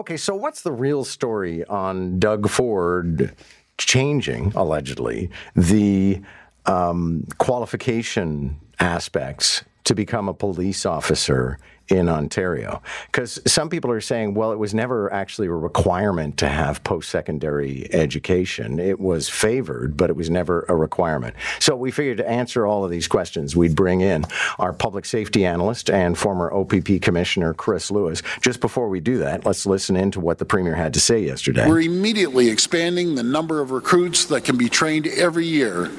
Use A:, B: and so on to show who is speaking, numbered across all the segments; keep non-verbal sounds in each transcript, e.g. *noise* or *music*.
A: Okay, so what's the real story on Doug Ford changing, allegedly, the um, qualification aspects to become a police officer in Ontario? Because some people are saying, well, it was never actually a requirement to have post secondary education. It was favored, but it was never a requirement. So we figured to answer all of these questions, we'd bring in our public safety analyst and former OPP commissioner, Chris Lewis. Just before we do that, let's listen in to what the Premier had to say yesterday.
B: We're immediately expanding the number of recruits that can be trained every year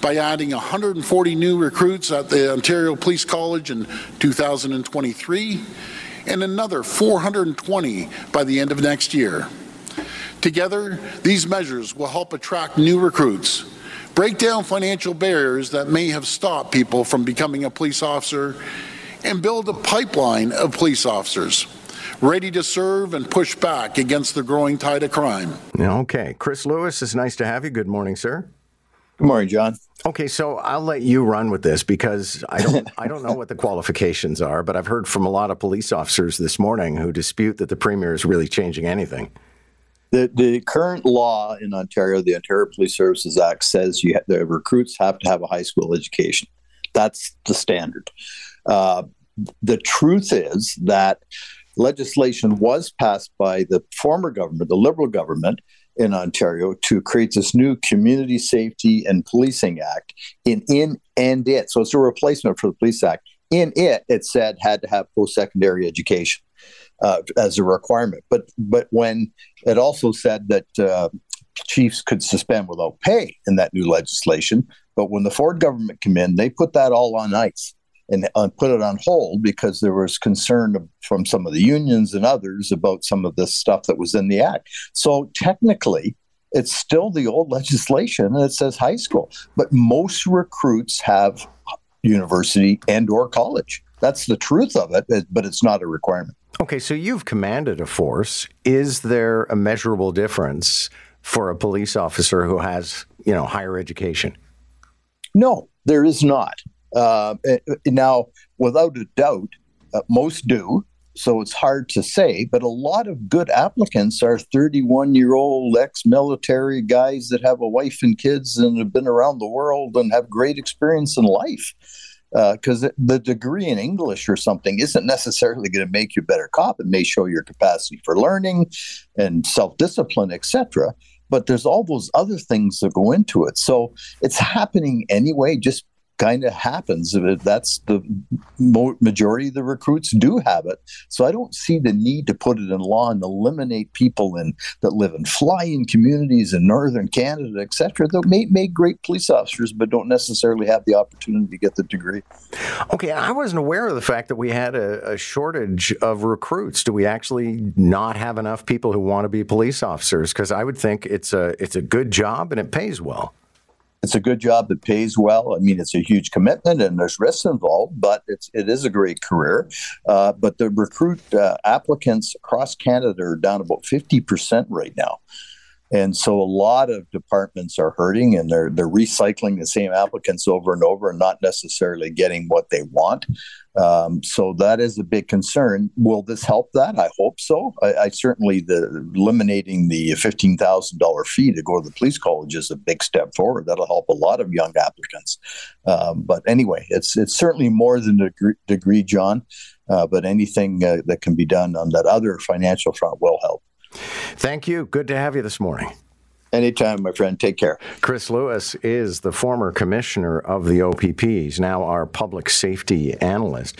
B: by adding 140 new recruits at the Ontario Police College in 2023 and another 420 by the end of next year. Together, these measures will help attract new recruits, break down financial barriers that may have stopped people from becoming a police officer, and build a pipeline of police officers ready to serve and push back against the growing tide of crime.
A: Okay. Chris Lewis, it's nice to have you. Good morning, sir.
C: Good morning, John.
A: Okay, so I'll let you run with this because I don't *laughs* I don't know what the qualifications are, but I've heard from a lot of police officers this morning who dispute that the premier is really changing anything.
C: The the current law in Ontario, the Ontario Police Services Act, says you the recruits have to have a high school education. That's the standard. Uh, the truth is that legislation was passed by the former government, the Liberal government, in Ontario to create this new Community Safety and Policing Act. In in and it, so it's a replacement for the Police Act. In it, it said had to have post secondary education uh, as a requirement. But but when it also said that uh, chiefs could suspend without pay in that new legislation. But when the Ford government came in, they put that all on ice and uh, put it on hold because there was concern from some of the unions and others about some of this stuff that was in the act. So technically, it's still the old legislation and it says high school, but most recruits have university and or college. That's the truth of it, but it's not a requirement.
A: Okay, so you've commanded a force. Is there a measurable difference for a police officer who has, you know, higher education?
C: No, there is not. Uh, eh, now, without a doubt, uh, most do. So it's hard to say, but a lot of good applicants are 31 year old ex military guys that have a wife and kids and have been around the world and have great experience in life. Because uh, the degree in English or something isn't necessarily going to make you a better cop. It may show your capacity for learning and self discipline, etc but there's all those other things that go into it. So it's happening anyway, just kind of happens. That's the majority of the recruits do have it. So I don't see the need to put it in law and eliminate people in that live in fly-in communities in northern Canada, etc. That may make great police officers, but don't necessarily have the opportunity to get the degree.
A: Okay, I wasn't aware of the fact that we had a, a shortage of recruits. Do we actually not have enough people who want to be police officers? Because I would think it's a it's a good job and it pays well
C: it's a good job that pays well. I mean, it's a huge commitment and there's risks involved, but it's it is a great career. Uh, but the recruit uh, applicants across Canada are down about fifty percent right now. And so a lot of departments are hurting and they're they're recycling the same applicants over and over and not necessarily getting what they want. Um, so that is a big concern. Will this help that? I hope so. I, I certainly the eliminating the fifteen thousand dollar fee to go to the police college is a big step forward. That'll help a lot of young applicants. Um, but anyway, it's it's certainly more than a degree, John. Uh, but anything uh, that can be done on that other financial front will help.
A: Thank you. Good to have you this morning.
C: Anytime, my friend. Take care.
A: Chris Lewis is the former commissioner of the OPP. He's now our public safety analyst.